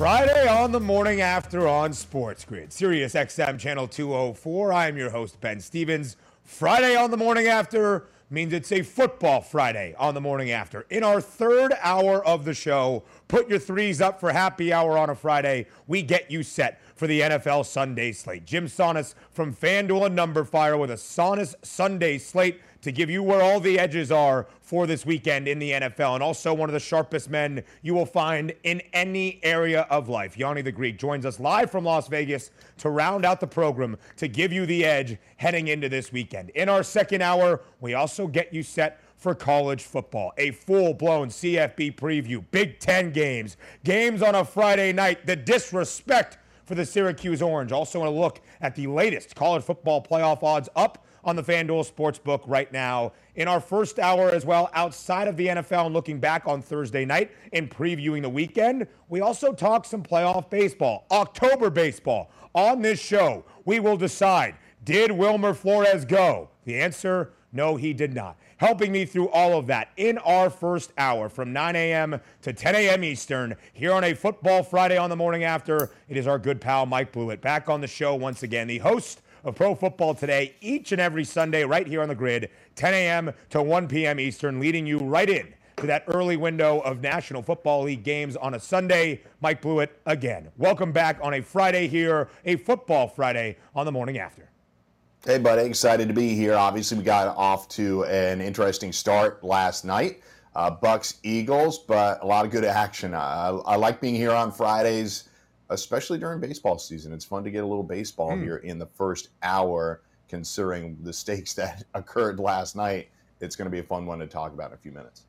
Friday on the morning after on Sports Grid, Sirius XM Channel 204. I am your host, Ben Stevens. Friday on the morning after means it's a football Friday on the morning after. In our third hour of the show, put your threes up for happy hour on a Friday. We get you set for the NFL Sunday slate. Jim Sannes from FanDuel and Numberfire with a Sannes Sunday slate to give you where all the edges are for this weekend in the NFL, and also one of the sharpest men you will find in any area of life. Yanni the Greek joins us live from Las Vegas to round out the program to give you the edge heading into this weekend. In our second hour, we also get you set for college football. A full blown CFB preview, Big Ten games, games on a Friday night, the disrespect for the Syracuse Orange. Also, a look at the latest college football playoff odds up on the FanDuel Sportsbook right now. In our first hour as well, outside of the NFL and looking back on Thursday night and previewing the weekend, we also talk some playoff baseball, October baseball. On this show, we will decide did Wilmer Flores go? The answer no, he did not. Helping me through all of that in our first hour from 9 a.m. to 10 a.m. Eastern here on a Football Friday on the morning after. It is our good pal Mike Blewitt back on the show once again, the host of Pro Football Today each and every Sunday right here on the grid, 10 a.m. to 1 p.m. Eastern, leading you right in to that early window of National Football League games on a Sunday. Mike Blewitt again. Welcome back on a Friday here, a Football Friday on the morning after. Hey, buddy. Excited to be here. Obviously, we got off to an interesting start last night. Uh, Bucks Eagles, but a lot of good action. I, I like being here on Fridays especially during baseball season. It's fun to get a little baseball mm. here in the first hour, considering the stakes that occurred last night. It's going to be a fun one to talk about in a few minutes.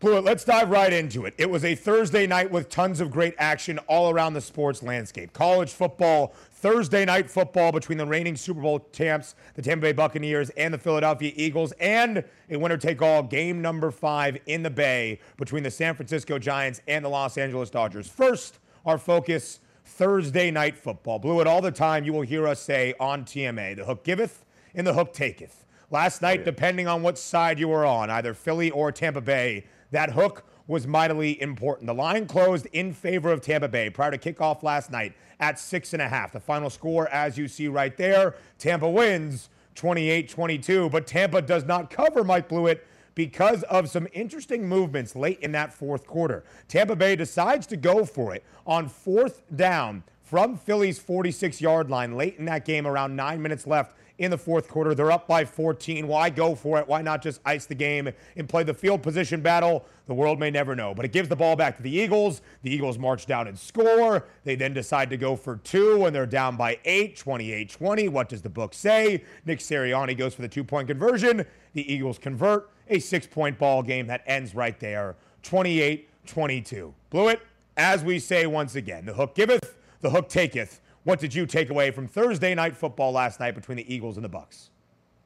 Blewitt, let's dive right into it. It was a Thursday night with tons of great action all around the sports landscape. College football, Thursday night football between the reigning Super Bowl champs, the Tampa Bay Buccaneers, and the Philadelphia Eagles, and a winner take all game number five in the Bay between the San Francisco Giants and the Los Angeles Dodgers. First, our focus Thursday night football. Blewitt all the time. You will hear us say on TMA, the hook giveth and the hook taketh. Last night, oh, yeah. depending on what side you were on, either Philly or Tampa Bay, that hook was mightily important. The line closed in favor of Tampa Bay prior to kickoff last night at six and a half. The final score, as you see right there, Tampa wins 28 22, but Tampa does not cover Mike Blewitt because of some interesting movements late in that fourth quarter. Tampa Bay decides to go for it on fourth down from Philly's 46 yard line late in that game, around nine minutes left in the fourth quarter. They're up by 14. Why go for it? Why not just ice the game and play the field position battle? The world may never know. But it gives the ball back to the Eagles. The Eagles march down and score. They then decide to go for two when they're down by eight, 28 20. What does the book say? Nick Sirianni goes for the two point conversion. The Eagles convert a six point ball game that ends right there 28 22. Blewitt. as we say once again, the hook giveth, the hook taketh. What did you take away from Thursday night football last night between the Eagles and the Bucks?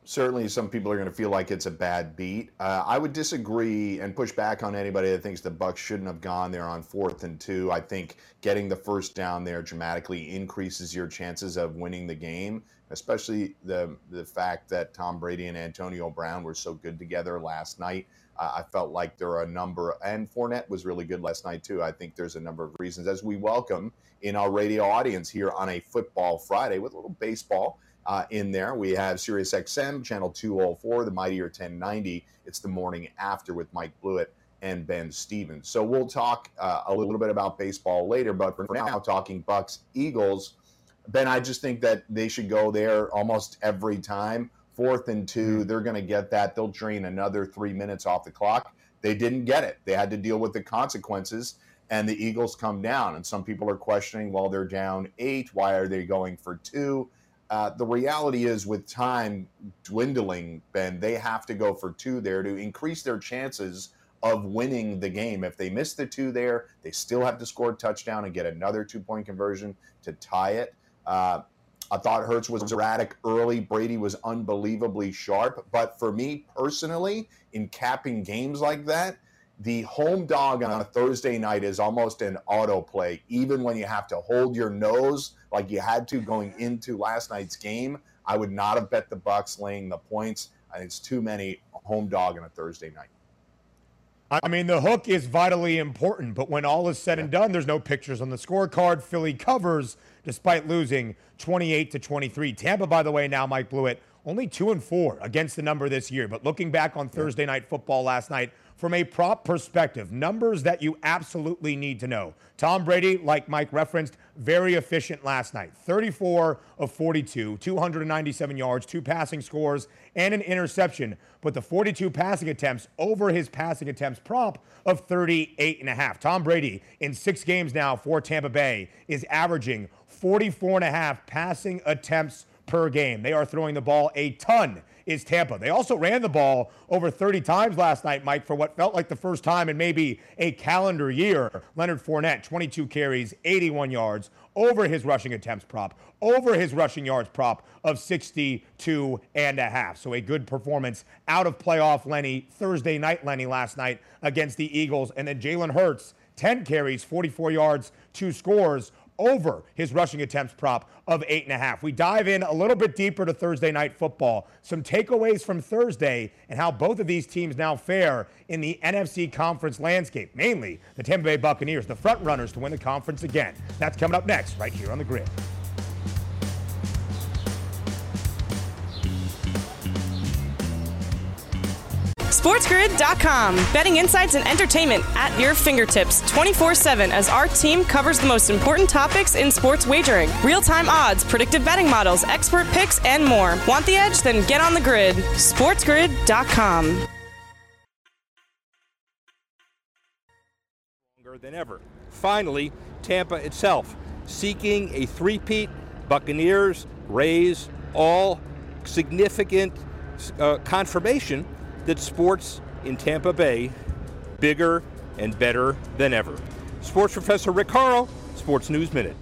Certainly, some people are going to feel like it's a bad beat. Uh, I would disagree and push back on anybody that thinks the Bucks shouldn't have gone there on fourth and two. I think getting the first down there dramatically increases your chances of winning the game especially the the fact that Tom Brady and Antonio Brown were so good together last night. Uh, I felt like there are a number, and Fournette was really good last night too. I think there's a number of reasons as we welcome in our radio audience here on a Football Friday with a little baseball. Uh, in there, we have Sirius XM channel 204, the Mightier 1090. It's the morning after with Mike Blewitt and Ben Stevens. So we'll talk uh, a little bit about baseball later, but for now, talking Bucks Eagles. Ben, I just think that they should go there almost every time. Fourth and 2 mm-hmm. they're going to get that. They'll drain another three minutes off the clock. They didn't get it. They had to deal with the consequences, and the Eagles come down. And some people are questioning, well, they're down eight. Why are they going for two? Uh, the reality is, with time dwindling, Ben, they have to go for two there to increase their chances of winning the game. If they miss the two there, they still have to score a touchdown and get another two point conversion to tie it. Uh, I thought Hurts was erratic early. Brady was unbelievably sharp. But for me personally, in capping games like that, the home dog on a Thursday night is almost an autoplay, even when you have to hold your nose like you had to going into last night's game. I would not have bet the Bucks laying the points. It's too many home dog on a Thursday night. I mean, the hook is vitally important, but when all is said and done, there's no pictures on the scorecard. Philly covers despite losing 28 to 23. Tampa, by the way, now Mike Blewitt only two and four against the number this year. But looking back on Thursday night football last night, from a prop perspective, numbers that you absolutely need to know. Tom Brady, like Mike referenced, very efficient last night 34 of 42, 297 yards, two passing scores, and an interception. But the 42 passing attempts over his passing attempts prop of 38 and a half. Tom Brady, in six games now for Tampa Bay, is averaging 44 and a half passing attempts per game. They are throwing the ball a ton is Tampa. They also ran the ball over 30 times last night, Mike, for what felt like the first time in maybe a calendar year. Leonard Fournette, 22 carries, 81 yards, over his rushing attempts prop, over his rushing yards prop of 62 and a half. So a good performance out of playoff Lenny, Thursday night Lenny last night against the Eagles. And then Jalen Hurts, 10 carries, 44 yards, two scores over his rushing attempts prop of eight and a half. We dive in a little bit deeper to Thursday night football. Some takeaways from Thursday and how both of these teams now fare in the NFC conference landscape, mainly the Tampa Bay Buccaneers, the front runners to win the conference again. That's coming up next, right here on the grid. SportsGrid.com. Betting insights and entertainment at your fingertips 24 7 as our team covers the most important topics in sports wagering real time odds, predictive betting models, expert picks, and more. Want the edge? Then get on the grid. SportsGrid.com. Longer than ever. Finally, Tampa itself seeking a three-peat. Buccaneers, Rays, all significant uh, confirmation that sports in Tampa Bay bigger and better than ever. Sports professor Rick Horrow, Sports News Minute.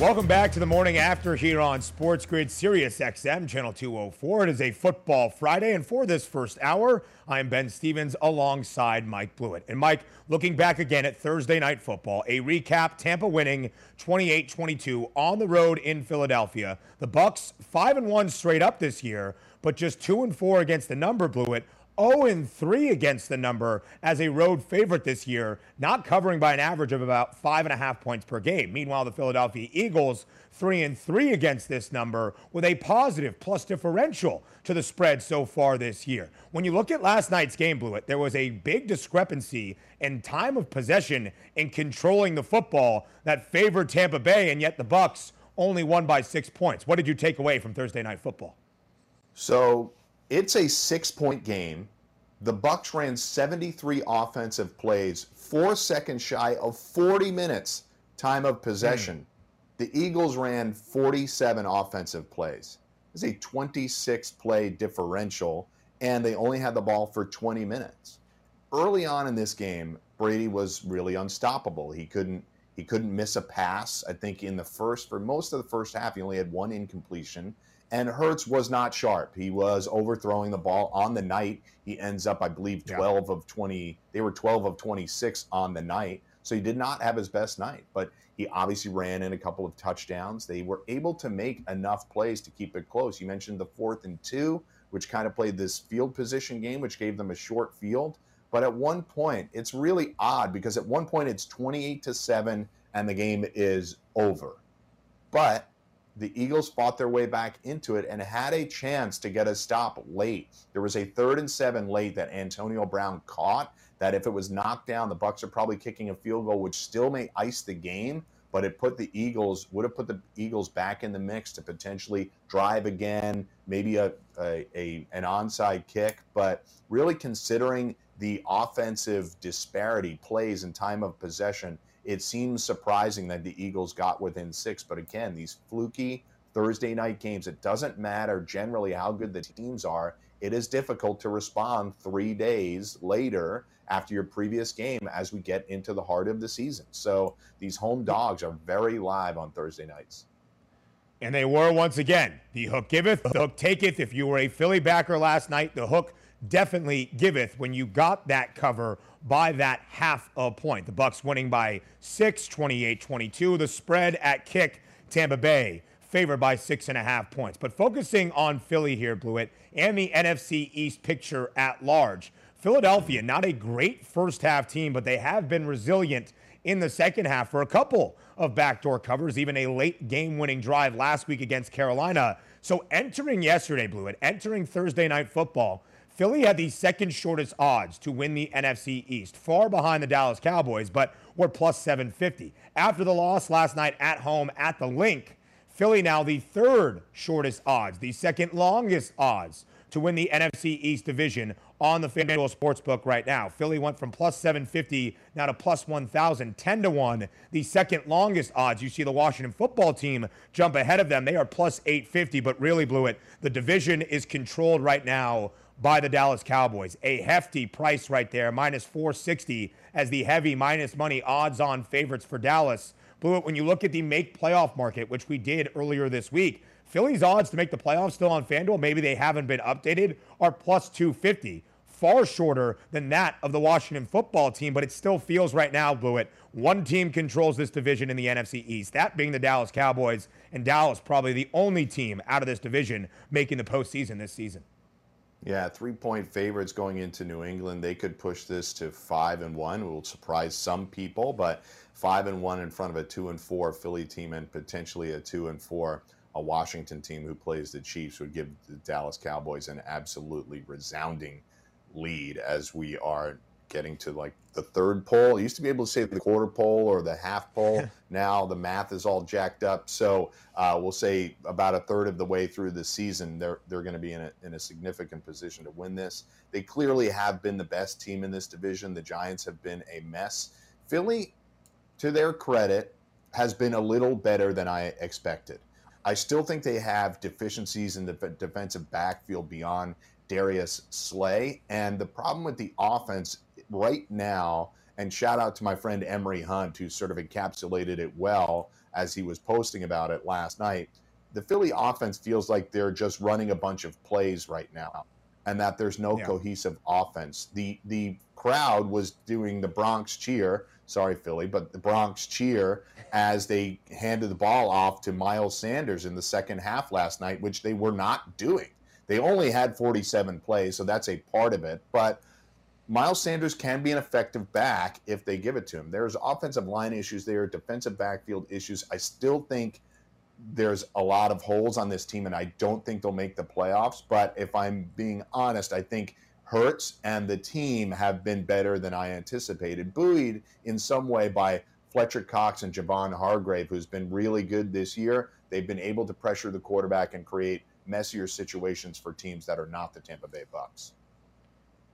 Welcome back to the morning after here on Sports Grid Sirius XM, Channel 204. It is a football Friday, and for this first hour, I'm Ben Stevens alongside Mike Blewitt. And Mike, looking back again at Thursday night football, a recap: Tampa winning 28-22 on the road in Philadelphia. The Bucks five and one straight up this year, but just two and four against the number Blewitt 0 3 against the number as a road favorite this year, not covering by an average of about five and a half points per game. Meanwhile, the Philadelphia Eagles 3 and 3 against this number with a positive plus differential to the spread so far this year. When you look at last night's game, Blewitt, there was a big discrepancy in time of possession and controlling the football that favored Tampa Bay, and yet the Bucks only won by six points. What did you take away from Thursday night football? So it's a six point game. The Bucks ran 73 offensive plays, four seconds shy of 40 minutes time of possession. Mm. The Eagles ran 47 offensive plays. It's a 26 play differential, and they only had the ball for 20 minutes. Early on in this game, Brady was really unstoppable. He couldn't he couldn't miss a pass. I think in the first for most of the first half, he only had one incompletion. And Hurts was not sharp. He was overthrowing the ball on the night. He ends up, I believe, 12 yeah. of 20. They were 12 of 26 on the night. So he did not have his best night, but he obviously ran in a couple of touchdowns. They were able to make enough plays to keep it close. You mentioned the fourth and two, which kind of played this field position game, which gave them a short field. But at one point, it's really odd because at one point it's 28 to 7 and the game is over. But the Eagles fought their way back into it and had a chance to get a stop late. There was a third and seven late that Antonio Brown caught. That if it was knocked down, the Bucks are probably kicking a field goal, which still may ice the game. But it put the Eagles would have put the Eagles back in the mix to potentially drive again, maybe a, a, a an onside kick. But really considering the offensive disparity, plays and time of possession, it seems surprising that the Eagles got within six. But again, these fluky Thursday night games, it doesn't matter generally how good the teams are. It is difficult to respond three days later after your previous game as we get into the heart of the season. So these home dogs are very live on Thursday nights. And they were once again. The hook giveth, the hook taketh. If you were a Philly backer last night, the hook definitely giveth when you got that cover by that half a point. The Bucks winning by 6, 28-22. The spread at kick, Tampa Bay favored by six and a half points. But focusing on Philly here, Blewitt, and the NFC East picture at large. Philadelphia, not a great first half team, but they have been resilient in the second half for a couple of backdoor covers, even a late game winning drive last week against Carolina. So entering yesterday, Blewitt, entering Thursday night football, Philly had the second shortest odds to win the NFC East, far behind the Dallas Cowboys, but were plus 750. After the loss last night at home at the Linc, Philly now the third shortest odds, the second longest odds to win the NFC East division on the FanDuel Sportsbook right now. Philly went from plus 750 now to plus 1,000, 10 to 1. The second longest odds. You see the Washington football team jump ahead of them. They are plus 850, but really Blewitt. The division is controlled right now by the Dallas Cowboys. A hefty price right there, minus 460 as the heavy minus money odds on favorites for Dallas. Blewitt, when you look at the make playoff market, which we did earlier this week, Philly's odds to make the playoffs still on FanDuel, maybe they haven't been updated, are plus 250. Far shorter than that of the Washington football team, but it still feels right now, Blewitt, one team controls this division in the NFC East, that being the Dallas Cowboys, and Dallas probably the only team out of this division making the postseason this season. Yeah, three point favorites going into New England. They could push this to five and one. It will surprise some people, but five and one in front of a two and four Philly team and potentially a two and four a Washington team who plays the Chiefs would give the Dallas Cowboys an absolutely resounding lead as we are getting to like the third pole. I used to be able to say the quarter pole or the half pole. now the math is all jacked up. So uh, we'll say about a third of the way through the season, they're they're going to be in a, in a significant position to win this. They clearly have been the best team in this division. The Giants have been a mess. Philly, to their credit, has been a little better than I expected. I still think they have deficiencies in the defensive backfield beyond Darius Slay. And the problem with the offense right now, and shout out to my friend Emory Hunt, who sort of encapsulated it well as he was posting about it last night. The Philly offense feels like they're just running a bunch of plays right now, and that there's no yeah. cohesive offense. The the crowd was doing the Bronx cheer. Sorry, Philly, but the Bronx cheer as they handed the ball off to Miles Sanders in the second half last night, which they were not doing. They only had 47 plays, so that's a part of it. But Miles Sanders can be an effective back if they give it to him. There's offensive line issues there, defensive backfield issues. I still think there's a lot of holes on this team, and I don't think they'll make the playoffs. But if I'm being honest, I think Hurts and the team have been better than I anticipated, buoyed in some way by Fletcher Cox and Javon Hargrave, who's been really good this year. They've been able to pressure the quarterback and create messier situations for teams that are not the Tampa Bay Bucks.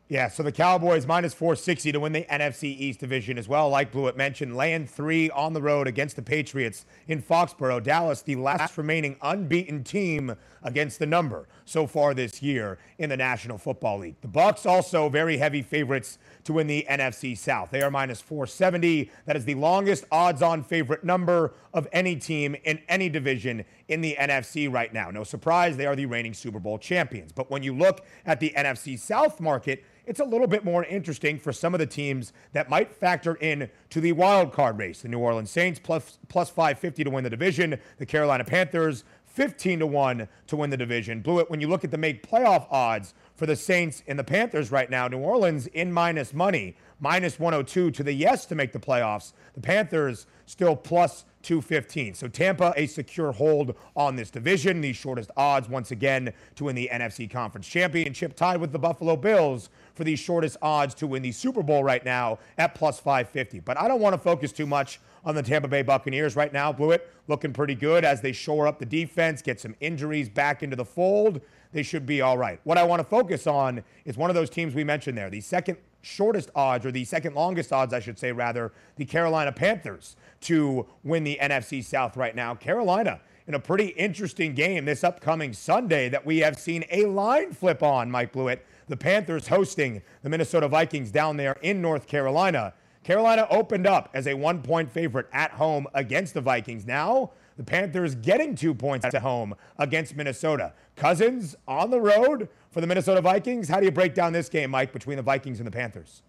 Yeah, so the Cowboys minus 460 to win the NFC East division as well. Like Blewitt mentioned, laying three on the road against the Patriots in Foxborough. Dallas, the last remaining unbeaten team against the number so far this year in the National Football League. The Bucks also very heavy favorites to win the NFC South. They are minus 470. That is the longest odds-on favorite number of any team in any division in the NFC right now. No surprise, they are the reigning Super Bowl champions. But when you look at the NFC South market, it's a little bit more interesting for some of the teams that might factor in to the wild card race. The New Orleans Saints plus plus 550 to win the division. The Carolina Panthers 15 to 1 to win the division. Blewitt when you look at the make playoff odds for the Saints and the Panthers right now, New Orleans in minus money, minus 102 to the yes to make the playoffs. The Panthers still plus 215. So Tampa, a secure hold on this division. The shortest odds, once again, to win the NFC Conference Championship, tied with the Buffalo Bills for the shortest odds to win the Super Bowl right now at plus 550. But I don't want to focus too much on the Tampa Bay Buccaneers right now. Blewitt looking pretty good as they shore up the defense, get some injuries back into the fold. They should be all right. What I want to focus on is one of those teams we mentioned there, the second shortest odds, or the second longest odds, I should say, rather, the Carolina Panthers to win the NFC South right now. Carolina in a pretty interesting game this upcoming Sunday that we have seen a line flip on, Mike Blewitt. The Panthers hosting the Minnesota Vikings down there in North Carolina. Carolina opened up as a one point favorite at home against the Vikings. Now, The Panthers getting two points at home against Minnesota. Cousins on the road for the Minnesota Vikings. How do you break down this game, Mike, between the Vikings and the Panthers?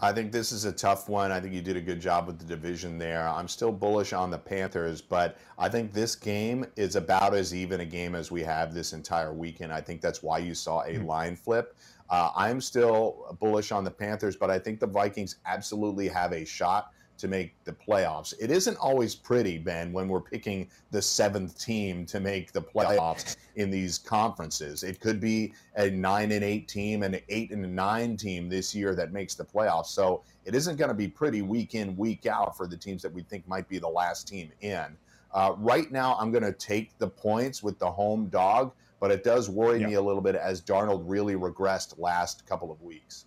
I think this is a tough one. I think you did a good job with the division there. I'm still bullish on the Panthers, but I think this game is about as even a game as we have this entire weekend. I think that's why you saw a line flip. Uh, I'm still bullish on the Panthers, but I think the Vikings absolutely have a shot to make the playoffs. It isn't always pretty, Ben, when we're picking the seventh team to make the playoffs in these conferences. It could be a nine and eight team and an eight and nine team this year that makes the playoffs. So it isn't going to be pretty week in, week out for the teams that we think might be the last team in. Uh, right now, I'm going to take the points with the home dog, but it does worry yeah. me a little bit as Darnold really regressed last couple of weeks.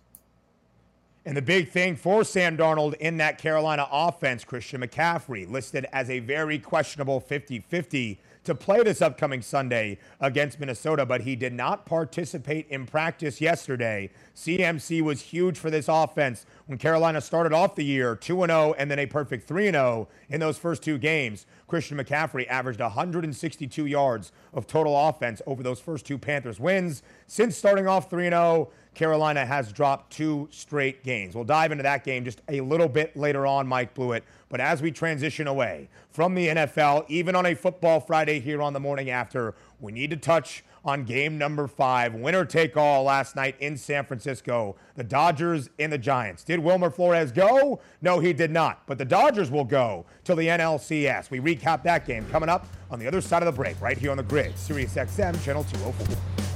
And the big thing for Sam Darnold in that Carolina offense, Christian McCaffrey, listed as a very questionable 50 50 to play this upcoming Sunday against Minnesota, but he did not participate in practice yesterday. CMC was huge for this offense when Carolina started off the year 2 0 and then a perfect 3 0 in those first two games. Christian McCaffrey averaged 162 yards of total offense over those first two Panthers wins. Since starting off 3 0, Carolina has dropped two straight games. We'll dive into that game just a little bit later on, Mike Blewitt. But as we transition away from the NFL, even on a football Friday here on the morning after, we need to touch on game number five, winner take all last night in San Francisco. The Dodgers and the Giants. Did Wilmer Flores go? No, he did not. But the Dodgers will go to the NLCS. We recap that game coming up on the other side of the break, right here on the grid, Sirius XM, Channel 204.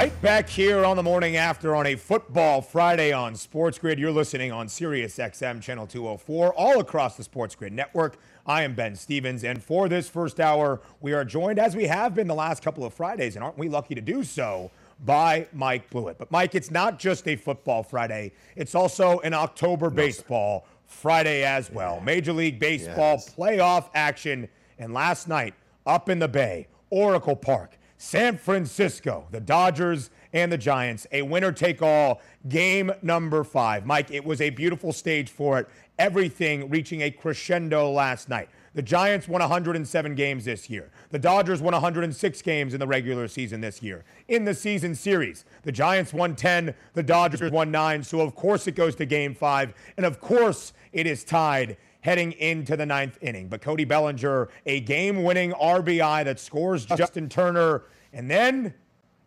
Right back here on the morning after on a football Friday on Sports Grid. You're listening on Sirius XM channel 204 all across the Sports Grid network. I am Ben Stevens, and for this first hour, we are joined as we have been the last couple of Fridays, and aren't we lucky to do so? By Mike Blewitt. But Mike, it's not just a football Friday; it's also an October no, baseball sir. Friday as well. Yeah. Major League Baseball yes. playoff action, and last night up in the Bay, Oracle Park. San Francisco, the Dodgers and the Giants, a winner take all game number five. Mike, it was a beautiful stage for it. Everything reaching a crescendo last night. The Giants won 107 games this year. The Dodgers won 106 games in the regular season this year. In the season series, the Giants won 10, the Dodgers won 9. So, of course, it goes to game five. And, of course, it is tied heading into the ninth inning. But Cody Bellinger, a game winning RBI that scores Justin Turner, and then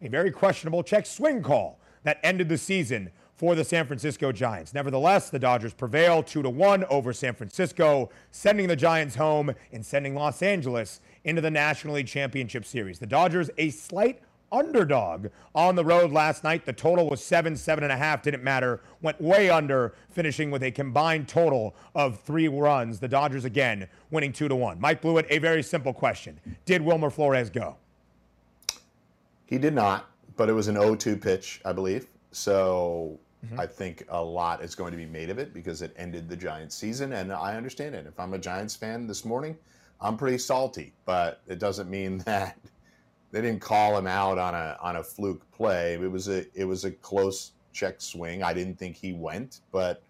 a very questionable check swing call that ended the season for the San Francisco Giants. Nevertheless, the Dodgers prevail 2 to 1 over San Francisco, sending the Giants home and sending Los Angeles into the National League Championship Series. The Dodgers a slight underdog on the road last night. The total was seven, seven and a half. Didn't matter. Went way under, finishing with a combined total of three runs. The Dodgers again winning two to one. Mike Blewitt, a very simple question: Did Wilmer Flores go? He did not, but it was an 0-2 pitch, I believe. So mm-hmm. I think a lot is going to be made of it because it ended the Giants season, and I understand it. If I'm a Giants fan this morning, I'm pretty salty, but it doesn't mean that they didn't call him out on a on a fluke play. It was a it was a close check swing. I didn't think he went, but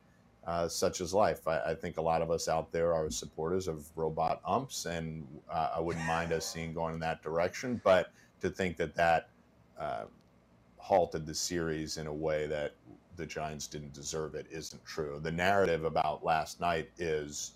uh, such is life. I, I, think a lot of us out there are supporters of robot umps, and uh, I wouldn't mind us seeing going in that direction. But to think that that uh, halted the series in a way that the Giants didn't deserve it isn't true. The narrative about last night is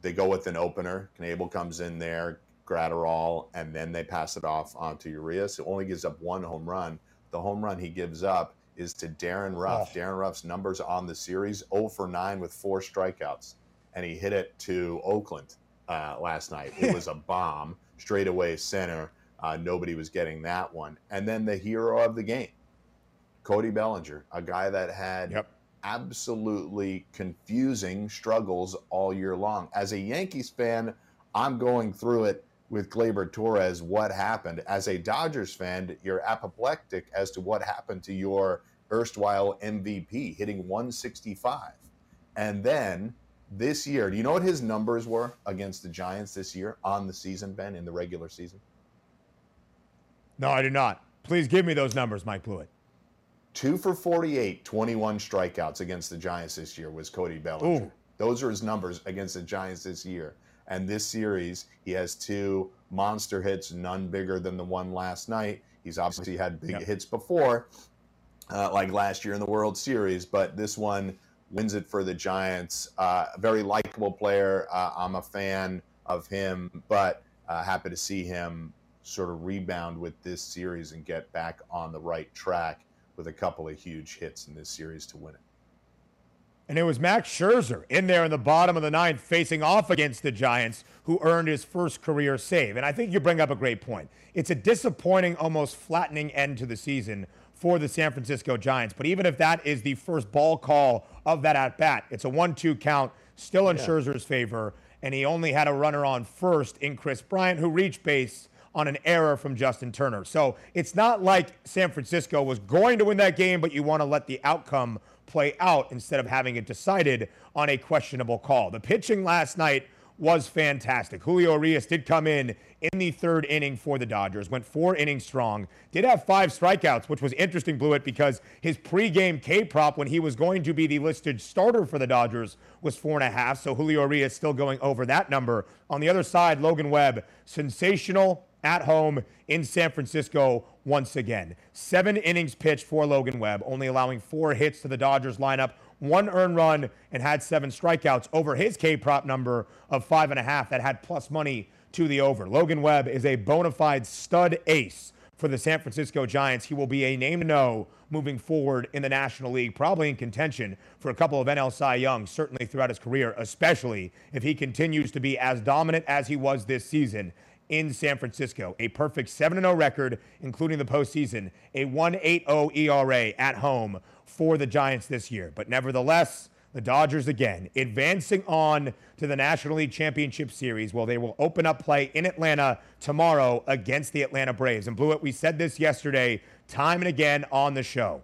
they go with an opener. Knebel comes in there, Graterol, and then they pass it off onto Urias. It only gives up one home run. The home run he gives up is to Darin Ruf. Oh. Darin Ruf's numbers on the series 0 for 9 with four strikeouts. And he hit it to Oakland uh, last night. It was a bomb, straightaway center. Uh, nobody was getting that one. And then the hero of the game, Cody Bellinger, a guy that had yep. absolutely confusing struggles all year long. As a Yankees fan, I'm going through it with Gleyber Torres. What happened? As a Dodgers fan, you're apoplectic as to what happened to your erstwhile MVP, hitting 165. And then this year, do you know what his numbers were against the Giants this year on the season, Ben, in the regular season? No, I do not. Please give me those numbers, Mike Blewett. Two for 48, 21 strikeouts against the Giants this year was Cody Bellinger. Ooh. Those are his numbers against the Giants this year. And this series, he has two monster hits, none bigger than the one last night. He's obviously had big yep. hits before, uh, like last year in the World Series, but this one wins it for the Giants. Uh, very likable player. Uh, I'm a fan of him, but uh, happy to see him sort of rebound with this series and get back on the right track with a couple of huge hits in this series to win it. And it was Max Scherzer in there in the bottom of the ninth facing off against the Giants who earned his first career save. And I think you bring up a great point. It's a disappointing, almost flattening end to the season for the San Francisco Giants. But even if that is the first ball call of that at bat, it's a 1 2 count, still in yeah. Scherzer's favor. And he only had a runner on first in Kris Bryant, who reached base on an error from Justin Turner. So it's not like San Francisco was going to win that game, but you want to let the outcome play out instead of having it decided on a questionable call. The pitching last night was fantastic. Julio Urias did come in in the third inning for the Dodgers, went four innings strong, did have five strikeouts, which was interesting, Blewitt, because his pregame K prop when he was going to be the listed starter for the Dodgers was four and a half. So Julio Urias still going over that number. On the other side, Logan Webb, sensational at home in San Francisco once again. Seven innings pitched for Logan Webb, only allowing four hits to the Dodgers lineup one earned run, and had seven strikeouts over his K prop number of five and a half that had plus money to the over. Logan Webb is a bona fide stud ace for the San Francisco Giants. He will be a name to know moving forward in the National League, probably in contention for a couple of NL Cy Young, certainly throughout his career, especially if he continues to be as dominant as he was this season in San Francisco. A perfect 7 0 record, including the postseason, a 1.80 ERA at home for the Giants this year. But nevertheless, the Dodgers again advancing on to the National League Championship Series. Well, they will open up play in Atlanta tomorrow against the Atlanta Braves. And Blewitt, we said this yesterday, time and again on the show.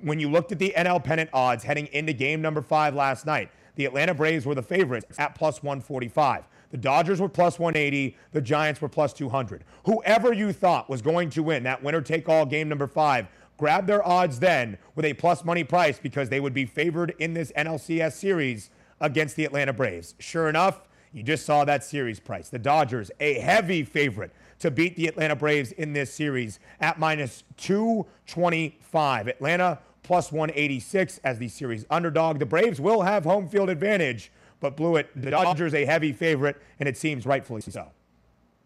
When you looked at the NL pennant odds heading into game number five last night, the Atlanta Braves were the favorites at plus 145. The Dodgers were plus 180. The Giants were plus 200. Whoever you thought was going to win that winner take all game number five, grab their odds then with a plus money price because they would be favored in this NLCS series against the Atlanta Braves. Sure enough, you just saw that series price. The Dodgers, a heavy favorite to beat the Atlanta Braves in this series at minus 225. Atlanta plus 186 as the series underdog. The Braves will have home field advantage but Blewitt. The Dodgers a heavy favorite, and it seems rightfully so.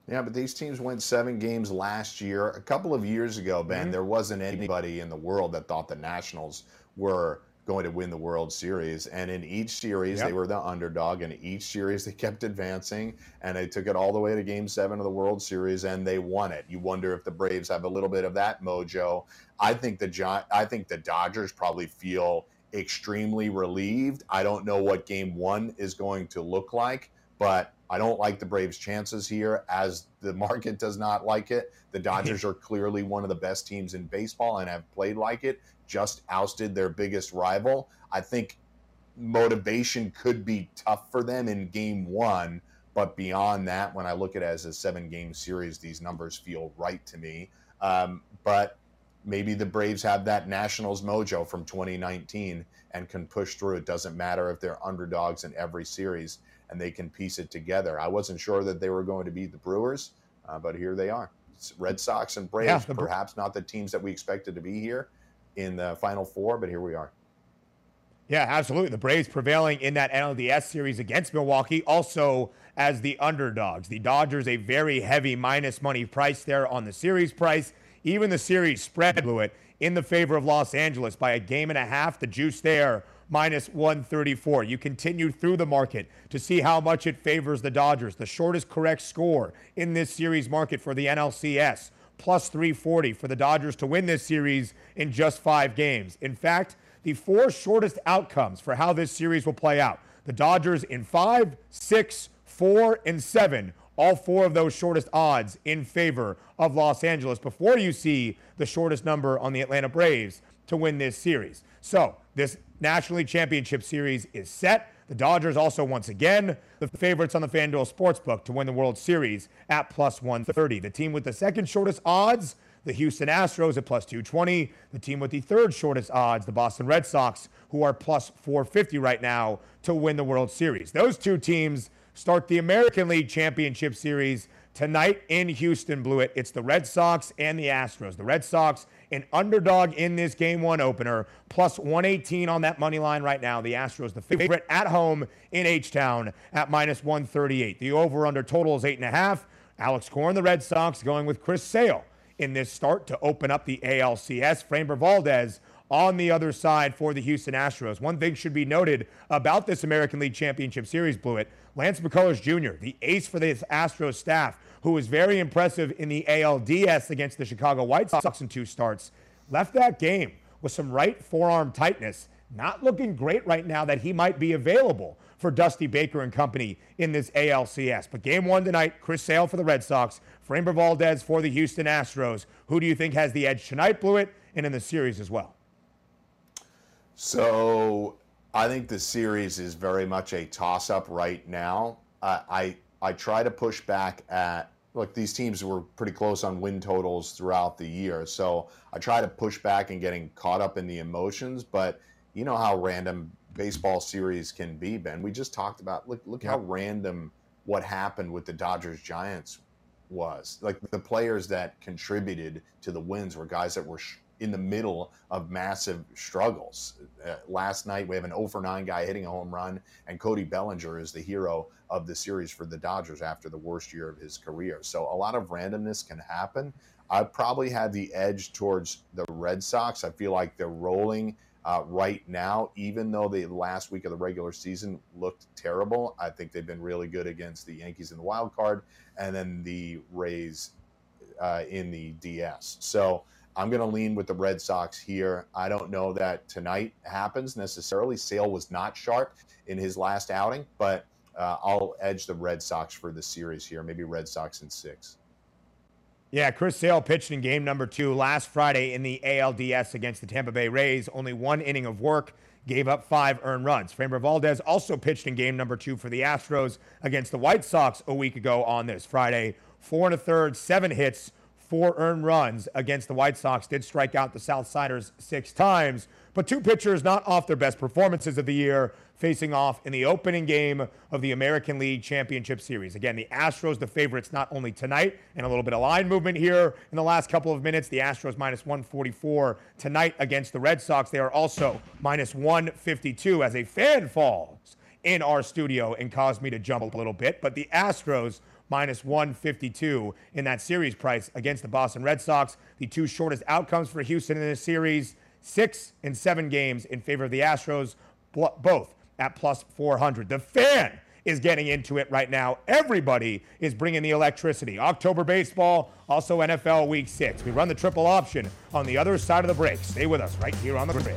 Yeah, but these teams went seven games last year. A couple of years ago, Ben, mm-hmm. there wasn't anybody in the world that thought the Nationals were going to win the World Series. And in each series, yep. they were the underdog. And each series, they kept advancing, and they took it all the way to Game Seven of the World Series, and they won it. You wonder if the Braves have a little bit of that mojo. I think the I think the Dodgers probably feel extremely relieved. I don't know what game one is going to look like, but I don't like the Braves' chances here as the market does not like it. The Dodgers are clearly one of the best teams in baseball and have played like it, just ousted their biggest rival. I think motivation could be tough for them in game one, but beyond that, when I look at it as a seven game series, these numbers feel right to me. Um, but maybe the Braves have that Nationals mojo from 2019 and can push through. It doesn't matter if they're underdogs in every series and they can piece it together. I wasn't sure that they were going to beat the Brewers, uh, but here they are. It's Red Sox and Braves, yeah, perhaps not the teams that we expected to be here in the Final Four, but here we are. Yeah, absolutely. The Braves prevailing in that NLDS series against Milwaukee, also as the underdogs. The Dodgers, a very heavy minus money price there on the series price. Even the series spread Blewitt in the favor of Los Angeles by a game and a half. The juice there minus 134. You continue through the market to see how much it favors the Dodgers. The shortest correct score in this series market for the NLCS, plus 340 for the Dodgers to win this series in just five games. In fact, the four shortest outcomes for how this series will play out. The Dodgers in five, six, four, and seven. All four of those shortest odds in favor of Los Angeles before you see the shortest number on the Atlanta Braves to win this series. So, this National League Championship Series is set. The Dodgers also, once again, the favorites on the FanDuel Sportsbook to win the World Series at plus 130. The team with the second shortest odds the Houston Astros at plus 220. The team with the third shortest odds, the Boston Red Sox, who are plus 450 right now to win the World Series. Those two teams start the American League Championship Series tonight in Houston, Blewitt. It's the Red Sox and the Astros. The Red Sox, an underdog in this game one opener, plus 118 on that money line right now. The Astros, the favorite at home in H Town at minus 138. The over under total is 8.5. Alex Cora, the Red Sox, going with Chris Sale in this start to open up the ALCS. Framber Valdez on the other side for the Houston Astros. One thing should be noted about this American League Championship Series, Blewitt. Lance McCullers Jr., the ace for this Astros staff, who was very impressive in the ALDS against the Chicago White Sox in two starts, left that game with some right forearm tightness. Not looking great right now that he might be available for Dusty Baker and company in this ALCS. But game one tonight, Chris Sale for the Red Sox, Framber Valdez for the Houston Astros. Who do you think has the edge tonight, Blewitt, and in the series as well? So I think the series is very much a toss-up right now. Uh, I I try to push back at look these teams were pretty close on win totals throughout the year, so I try to push back and getting caught up in the emotions. But you know how random baseball series can be, Ben. We just talked about look look how random what happened with the Dodgers Giants was. Like the players that contributed to the wins were guys that were sh- in the middle of massive struggles. Uh, last night we have an 0 for 9 guy hitting a home run, and Cody Bellinger is the hero of the series for the Dodgers after the worst year of his career. So a lot of randomness can happen. I probably have the edge towards the Red Sox. I feel like they're rolling uh, right now, even though the last week of the regular season looked terrible, I think they've been really good against the Yankees in the wild card and then the Rays uh, in the DS. So I'm going to lean with the Red Sox here. I don't know that tonight happens necessarily. Sale was not sharp in his last outing, but uh, I'll edge the Red Sox for the series here. Maybe Red Sox in six. Yeah, Chris Sale pitched in game number two last Friday in the ALDS against the Tampa Bay Rays. Only one inning of work, gave up five earned runs. Framber Valdez also pitched in game number two for the Astros against the White Sox a week ago on this Friday. Four and a third, seven hits, four earned runs against the White Sox. Did strike out the Southsiders six times, but two pitchers not off their best performances of the year facing off in the opening game of the American League Championship Series. Again, the Astros, the favorites, not only tonight, and a little bit of line movement here in the last couple of minutes. The Astros minus 144 tonight against the Red Sox. They are also minus 152 as a fan falls in our studio and caused me to jump a little bit. But the Astros minus 152 in that series price against the Boston Red Sox. The two shortest outcomes for Houston in this series six and seven games in favor of the Astros, both at plus 400. The fan is getting into it right now. Everybody is bringing the electricity. October baseball, also NFL week six. We run the triple option on the other side of the break. Stay with us right here on the grid.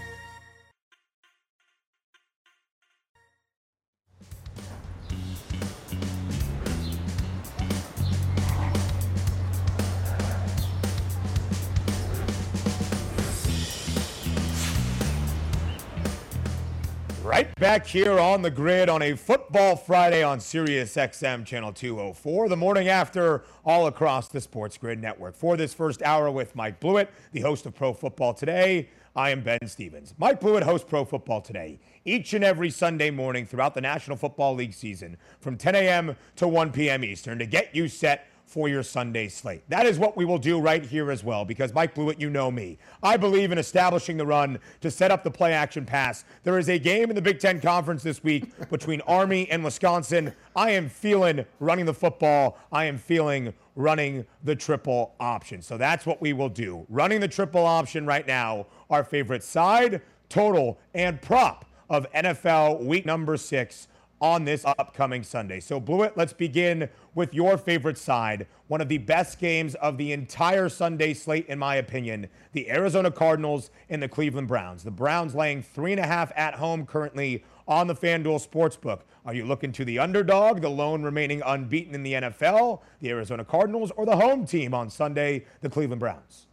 Right back here on the grid on a football Friday on Sirius XM channel 204, the morning after all across the Sports Grid network. For this first hour with Mike Blewitt, the host of Pro Football Today, I am Ben Stevens. Mike Blewitt hosts Pro Football Today each and every Sunday morning throughout the National Football League season from 10 a.m. to 1 p.m. Eastern to get you set for your Sunday slate. That is what we will do right here as well because Mike Blewitt, you know me. I believe in establishing the run to set up the play action pass. There is a game in the Big Ten Conference this week between Army and Wisconsin. I am feeling running the football. I am feeling running the triple option. So that's what we will do. Running the triple option right now, our favorite side, total, and prop of NFL week number six on this upcoming Sunday. So, Blewitt, let's begin with your favorite side. One of the best games of the entire Sunday slate, in my opinion, the Arizona Cardinals and the Cleveland Browns. The Browns laying three and a half at home currently on the FanDuel Sportsbook. Are you looking to the underdog, the lone remaining unbeaten in the NFL, the Arizona Cardinals, or the home team on Sunday, the Cleveland Browns?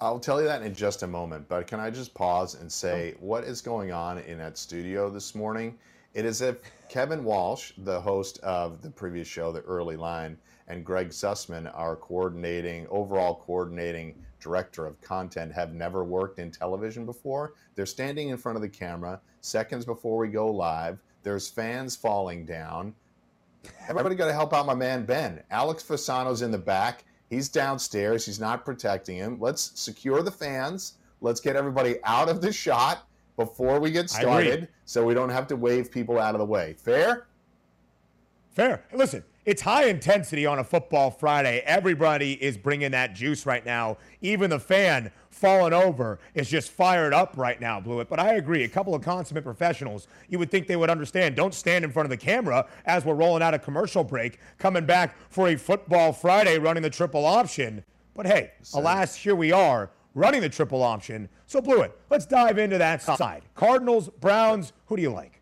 I'll tell you that in just a moment, but can I just pause and say what is going on in that studio this morning? It is if Kevin Walsh, the host of the previous show, The Early Line, and Greg Sussman, our coordinating, overall coordinating director of content, have never worked in television before. They're standing in front of the camera seconds before we go live. There's fans falling down. Everybody got to help out my man Ben. Alex Fasano's in the back. He's downstairs. He's not protecting him. Let's secure the fans. Let's get everybody out of the shot before we get started so we don't have to wave people out of the way. Fair? Fair. Listen, it's high intensity on a football Friday. Everybody is bringing that juice right now. Even the fan falling over is just fired up right now, Blewitt. But I agree, a couple of consummate professionals, you would think they would understand. Don't stand in front of the camera as we're rolling out a commercial break, coming back for a football Friday running the triple option. But hey, alas, here we are running the triple option. So, Blewitt, let's dive into that side. Cardinals, Browns, who do you like?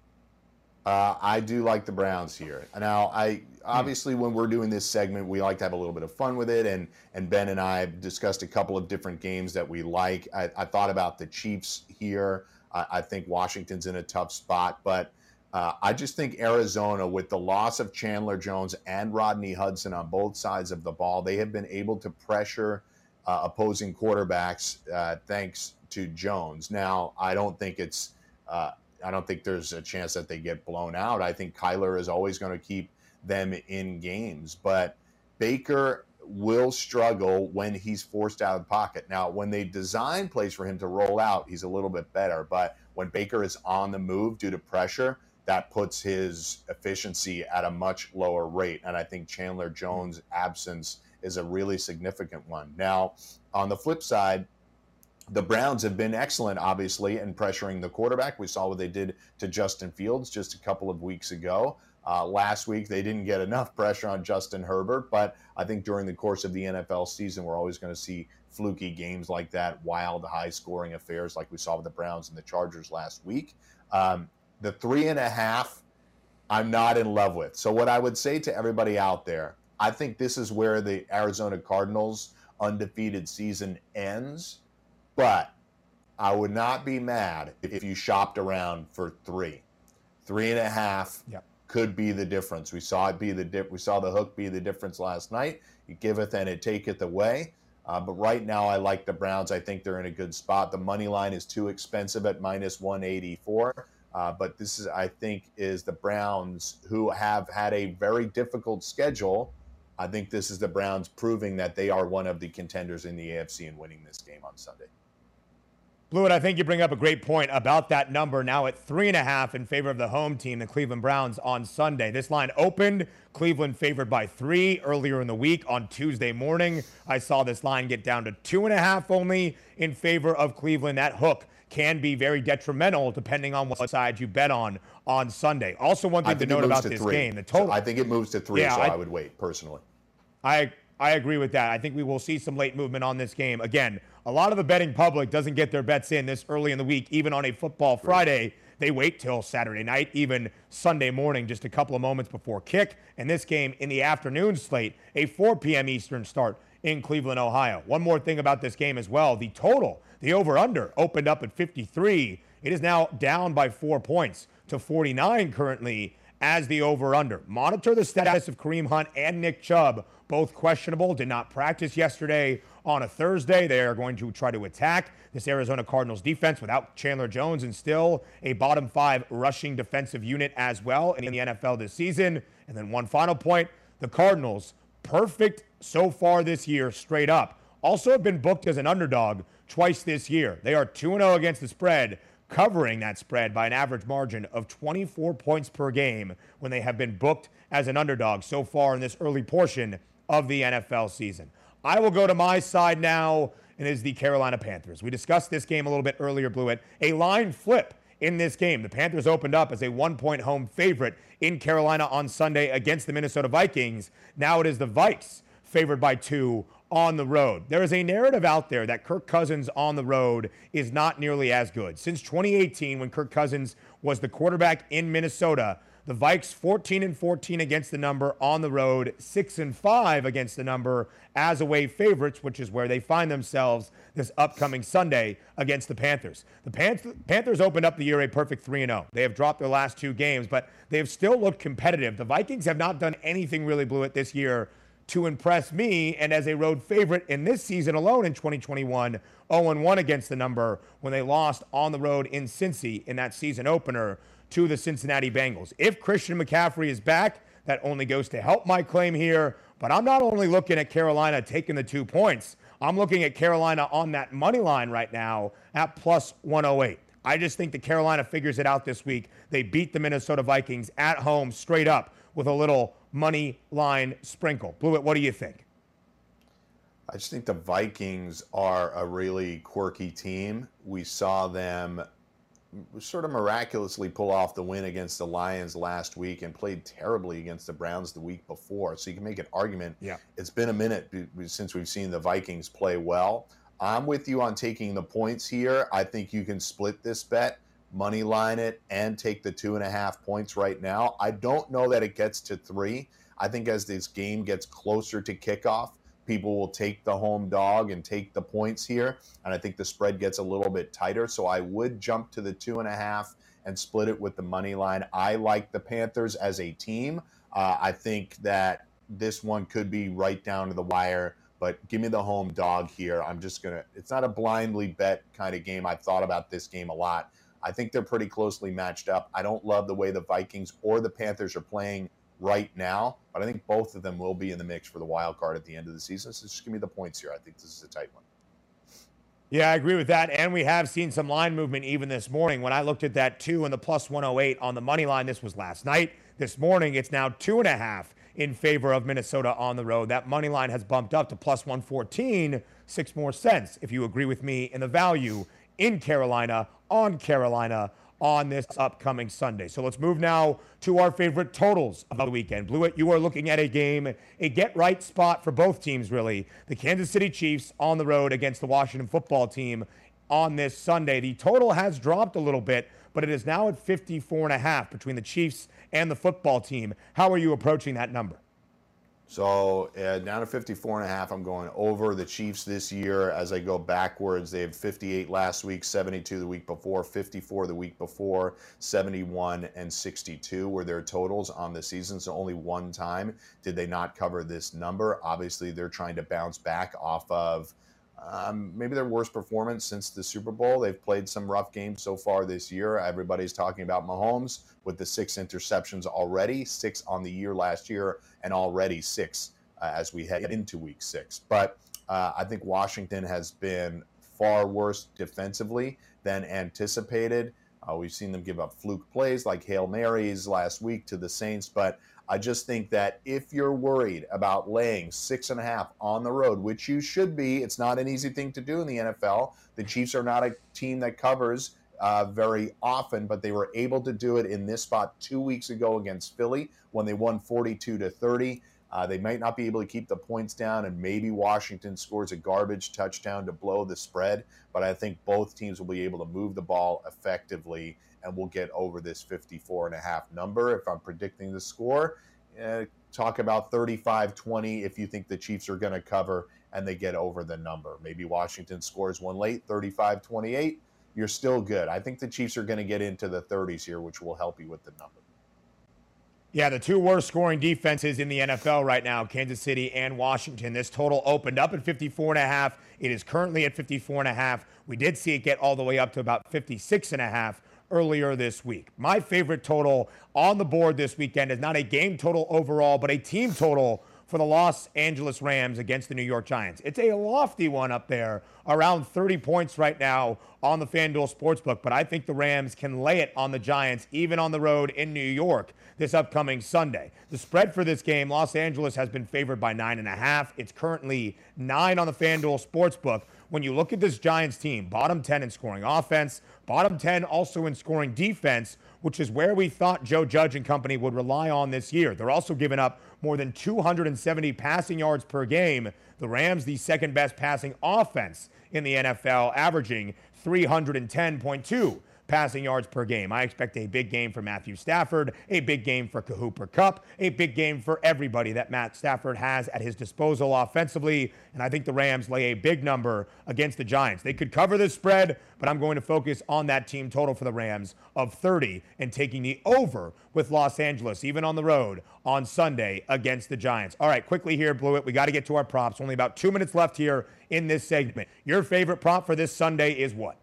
Uh, I do like the Browns here. Now, I obviously when we're doing this segment, we like to have a little bit of fun with it, and and Ben and I discussed a couple of different games that we like. I, I thought about the Chiefs here. I, I, think Washington's in a tough spot, but uh, I just think Arizona, with the loss of Chandler Jones and Rodney Hudson on both sides of the ball, they have been able to pressure uh, opposing quarterbacks uh, thanks to Jones. Now, I don't think it's uh, I don't think there's a chance that they get blown out. I think Kyler is always going to keep them in games, but Baker will struggle when he's forced out of the pocket. Now, when they design plays for him to roll out, he's a little bit better, but when Baker is on the move due to pressure, that puts his efficiency at a much lower rate. And I think Chandler Jones' absence is a really significant one. Now, on the flip side, the Browns have been excellent, obviously, in pressuring the quarterback. We saw what they did to Justin Fields just a couple of weeks ago. Uh, last week, they didn't get enough pressure on Justin Herbert, but I think during the course of the NFL season, we're always going to see fluky games like that, wild, high scoring affairs like we saw with the Browns and the Chargers last week. Um, the three and a half, I'm not in love with. So, what I would say to everybody out there, I think this is where the Arizona Cardinals undefeated season ends but I would not be mad if you shopped around for three, three and a half. Yep. Could be the difference. We saw it be the dip. We saw the hook be the difference last night. It giveth and it taketh away. Uh, but right now, I like the Browns. I think they're in a good spot. The money line is too expensive at minus 184. Uh, but this is, I think, is the Browns who have had a very difficult schedule. I think this is the Browns proving that they are one of the contenders in the AFC and winning this game on Sunday. Blewitt, I think you bring up a great point about that number now at three and a half in favor of the home team, the Cleveland Browns, on Sunday. This line opened Cleveland favored by three earlier in the week on Tuesday morning. I saw this line get down to two and a half only in favor of Cleveland. That hook can be very detrimental depending on what side you bet on on Sunday. Also, one thing to note about to this three. game, the total. I think it moves to three, yeah, so I, I would wait personally. I I agree with that. I think we will see some late movement on this game. Again, a lot of the betting public doesn't get their bets in this early in the week, even on a football Friday. They wait till Saturday night, even Sunday morning, just a couple of moments before kick. And this game in the afternoon slate, a 4 p.m. Eastern start in Cleveland, Ohio. One more thing about this game as well the total, the over under, opened up at 53. It is now down by four points to 49 currently as the over under. Monitor the status of Kareem Hunt and Nick Chubb both questionable, did not practice yesterday on a Thursday. They are going to try to attack this Arizona Cardinals defense without Chandler Jones and still a bottom five rushing defensive unit as well in the NFL this season. And then one final point the Cardinals, perfect so far this year, straight up. Also have been booked as an underdog twice this year. They are 2 0 against the spread, covering that spread by an average margin of 24 points per game when they have been booked as an underdog so far in this early portion of the NFL season. I will go to my side now, and it is the Carolina Panthers. We discussed this game a little bit earlier, Blewitt. A line flip in this game. The Panthers opened up as a one point home favorite in Carolina on Sunday against the Minnesota Vikings. Now it is the Vikes favored by two on the road. There is a narrative out there that Kirk Cousins on the road is not nearly as good. Since 2018, when Kirk Cousins was the quarterback in Minnesota, the Vikes 14 and 14 against the number on the road, 6 and 5 against the number as away favorites, which is where they find themselves this upcoming Sunday against the Panthers. The Panthers opened up the year a perfect 3 and 0. They have dropped their last two games, but they have still looked competitive. The Vikings have not done anything really Blewitt this year to impress me. And as a road favorite in this season alone in 2021, 0 1 against the number when they lost on the road in Cincy in that season opener to the Cincinnati Bengals. If Christian McCaffrey is back, that only goes to help my claim here. But I'm not only looking at Carolina taking the two points, I'm looking at Carolina on that money line right now at plus 108. I just think that Carolina figures it out this week. They beat the Minnesota Vikings at home straight up with a little money line sprinkle. Blewitt, what do you think? I just think the Vikings are a really quirky team. We saw them sort of miraculously pull off the win against the Lions last week and played terribly against the Browns the week before. So you can make an argument. Yeah. It's been a minute since we've seen the Vikings play well. I'm with you on taking the points here. I think you can split this bet, money line it, and take the two and a half points right now. I don't know that it gets to three. I think as this game gets closer to kickoff, people will take the home dog and take the points here. And I think the spread gets a little bit tighter. So I would jump to the two and a half and split it with the money line. I like the Panthers as a team. Uh, I think that this one could be right down to the wire, but give me the home dog here. I'm just going to, it's not a blindly bet kind of game. I've thought about this game a lot. I think they're pretty closely matched up. I don't love the way the Vikings or the Panthers are playing right now, but I think both of them will be in the mix for the wild card at the end of the season. So just give me the points here. I think this is a tight one. Yeah, I agree with that. And we have seen some line movement even this morning. When I looked at that two and the plus 108 on the money line, this was last night. This morning, it's now two and a half in favor of Minnesota on the road. That money line has bumped up to plus 114, six more cents, if you agree with me, in the value in Carolina on Carolina on this upcoming Sunday. So let's move now to our favorite totals of the weekend. Blewitt, you are looking at a game, a get right spot for both teams, really. The Kansas City Chiefs on the road against the Washington football team on this Sunday. The total has dropped a little bit, but it is now at 54 and a half between the Chiefs and the football team. How are you approaching that number? So uh, down to 54 and a half. I'm going over the Chiefs this year as I go backwards. They have 58 last week, 72 the week before, 54 the week before, 71 and 62 were their totals on the season. So only one time did they not cover this number. Obviously, they're trying to bounce back off of um, maybe their worst performance since the Super Bowl. They've played some rough games so far this year. Everybody's talking about Mahomes with the six interceptions already, six on the year last year, and already six uh, as we head into week six. But uh, I think Washington has been far worse defensively than anticipated. Uh, we've seen them give up fluke plays like Hail Marys last week to the Saints, but I just think that if you're worried about laying six and a half on the road, which you should be, it's not an easy thing to do in the NFL. The Chiefs are not a team that covers uh, very often, but they were able to do it in this spot two weeks ago against Philly when they won 42 to 30. Uh, they might not be able to keep the points down, and maybe Washington scores a garbage touchdown to blow the spread. But I think both teams will be able to move the ball effectively and we'll get over this 54 and a half number if I'm predicting the score. Uh, talk about 35 20 if you think the Chiefs are going to cover and they get over the number. Maybe Washington scores one late, 35 28. You're still good. I think the Chiefs are going to get into the 30s here, which will help you with the number. Yeah, the two worst scoring defenses in the NFL right now, Kansas City and Washington. This total opened up at 54 and a half. It is currently at 54 and a half. We did see it get all the way up to about 56 and a half earlier this week. My favorite total on the board this weekend is not a game total overall, but a team total for the Los Angeles Rams against the New York Giants. It's a lofty one up there, around 30 points right now on the FanDuel Sportsbook, but I think the Rams can lay it on the Giants, even on the road in New York this upcoming Sunday. The spread for this game, Los Angeles has been favored by nine and a half. It's currently nine on the FanDuel Sportsbook. When you look at this Giants team, bottom 10 in scoring offense, bottom 10 also in scoring defense, which is where we thought Joe Judge and company would rely on this year. They're also giving up more than 270 passing yards per game. The Rams, the second best passing offense in the NFL, averaging 310.2 passing yards per game. I expect a big game for Matthew Stafford, a big game for Cooper Kupp, a big game for everybody that Matt Stafford has at his disposal offensively. And I think the Rams lay a big number against the Giants. They could cover this spread, but I'm going to focus on that team total for the Rams of 30 and taking the over with Los Angeles, even on the road on Sunday against the Giants. All right, quickly here, Blewitt. We got to get to our props. Only about two minutes left here in this segment. Your favorite prop for this Sunday is what?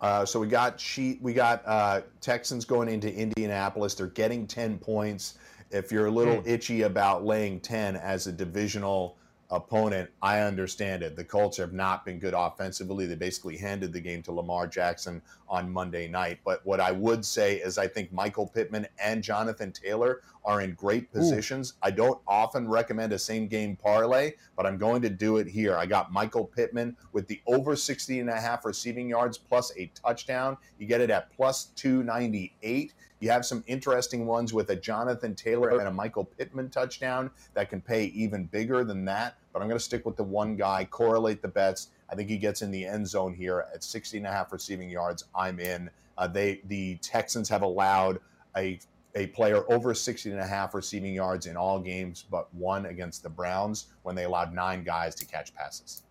Uh, so we got sheet, we got uh, Texans going into Indianapolis. They're getting ten points. If you're a little mm. itchy about laying ten as a divisional opponent, I understand it. The Colts have not been good offensively. They basically handed the game to Lamar Jackson on Monday night. But what I would say is I think Michael Pittman and Jonathan Taylor are in great positions. Ooh. I don't often recommend a same game parlay, but I'm going to do it here. I got Michael Pittman with the over 60 and a half receiving yards plus a touchdown. You get it at plus 298. You have some interesting ones with a Jonathan Taylor and a Michael Pittman touchdown that can pay even bigger than that. But I'm going to stick with the one guy, correlate the bets. I think he gets in the end zone here at 60 and a half receiving yards. I'm in. Uh, they the Texans have allowed a a player over 60 and a half receiving yards in all games but one against the Browns when they allowed nine guys to catch passes.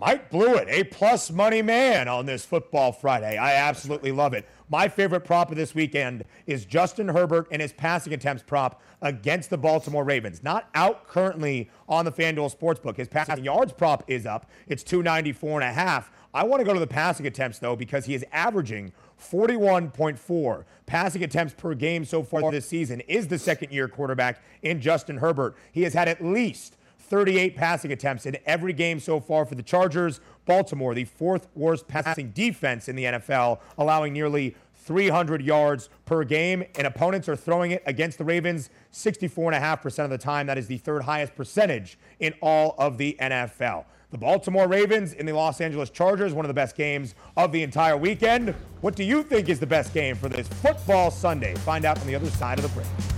Mike Blewitt, a plus money man on this football Friday. I absolutely love it. My favorite prop of this weekend is Justin Herbert and his passing attempts prop against the Baltimore Ravens. Not out currently on the FanDuel Sportsbook. His passing yards prop is up. It's 294 and a half. I want to go to the passing attempts though because he is averaging 41.4 passing attempts per game so far this season. Is the second year quarterback in Justin Herbert. He has had at least 38 passing attempts in every game so far for the Chargers. Baltimore, the fourth worst passing defense in the NFL, allowing nearly 300 yards per game, and opponents are throwing it against the Ravens 64.5% of the time. That is the third highest percentage in all of the NFL. The Baltimore Ravens in the Los Angeles Chargers, one of the best games of the entire weekend. What do you think is the best game for this football Sunday? Find out on the other side of the break.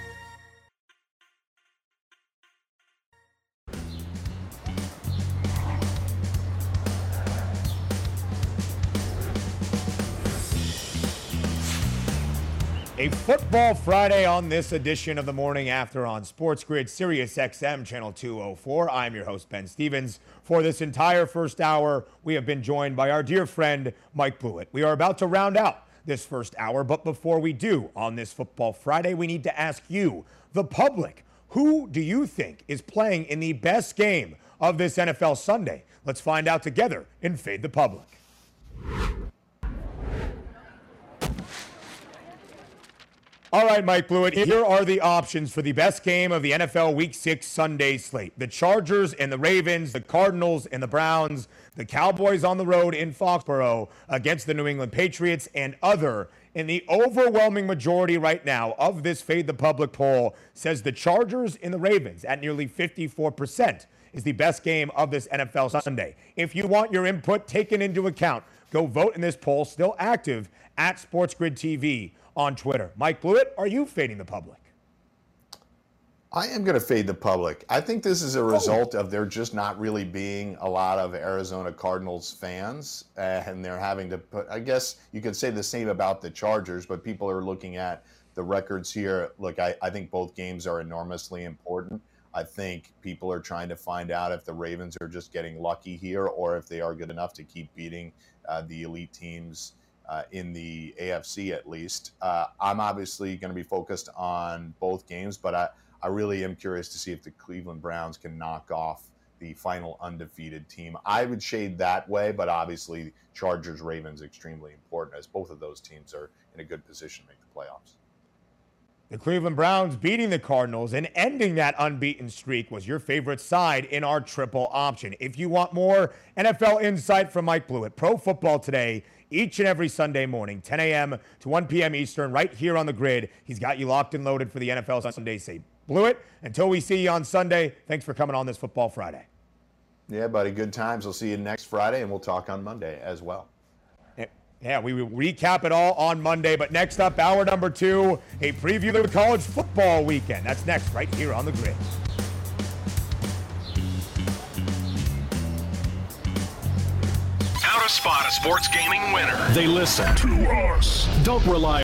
A football Friday on this edition of the morning after on Sports Grid, Sirius XM, channel 204. I'm your host, Ben Stevens. For this entire first hour, we have been joined by our dear friend, Mike Blewitt. We are about to round out this first hour, but before we do on this football Friday, we need to ask you, the public, who do you think is playing in the best game of this NFL Sunday? Let's find out together in Fade the Public. All right, Mike Blewitt, here are the options for the best game of the NFL Week 6 Sunday slate. The Chargers and the Ravens, the Cardinals and the Browns, the Cowboys on the road in Foxborough against the New England Patriots, and other. And the overwhelming majority right now of this Fade the Public poll says the Chargers and the Ravens at nearly 54% is the best game of this NFL Sunday. If you want your input taken into account, go vote in this poll, still active at SportsGrid TV on Twitter. Mike Blewitt, are you fading the public? I am going to fade the public. I think this is a oh. result of there just not really being a lot of Arizona Cardinals fans, and they're having to put. I guess you could say the same about the Chargers, but people are looking at the records here. Look, I, I think both games are enormously important. I think people are trying to find out if the Ravens are just getting lucky here or if they are good enough to keep beating uh, the elite teams uh, in the AFC at least. Uh, I'm obviously going to be focused on both games, but I, I really am curious to see if the Cleveland Browns can knock off the final undefeated team. I would shade that way, but obviously Chargers Ravens extremely important as both of those teams are in a good position to make the playoffs. The Cleveland Browns beating the Cardinals and ending that unbeaten streak was your favorite side in our triple option. If you want more NFL insight from Mike Blewitt, Pro Football Today, each and every Sunday morning, 10 a.m. to 1 p.m. Eastern, right here on the grid. He's got you locked and loaded for the NFL Sunday. Say, Blewitt, until we see you on Sunday, thanks for coming on this Football Friday. Yeah, buddy, good times. We'll see you next Friday, and we'll talk on Monday as well. Yeah, we will recap it all on Monday. But next up, hour number two, a preview of the college football weekend. That's next, right here on the grid. How to spot a sports gaming winner. They listen to us. Don't rely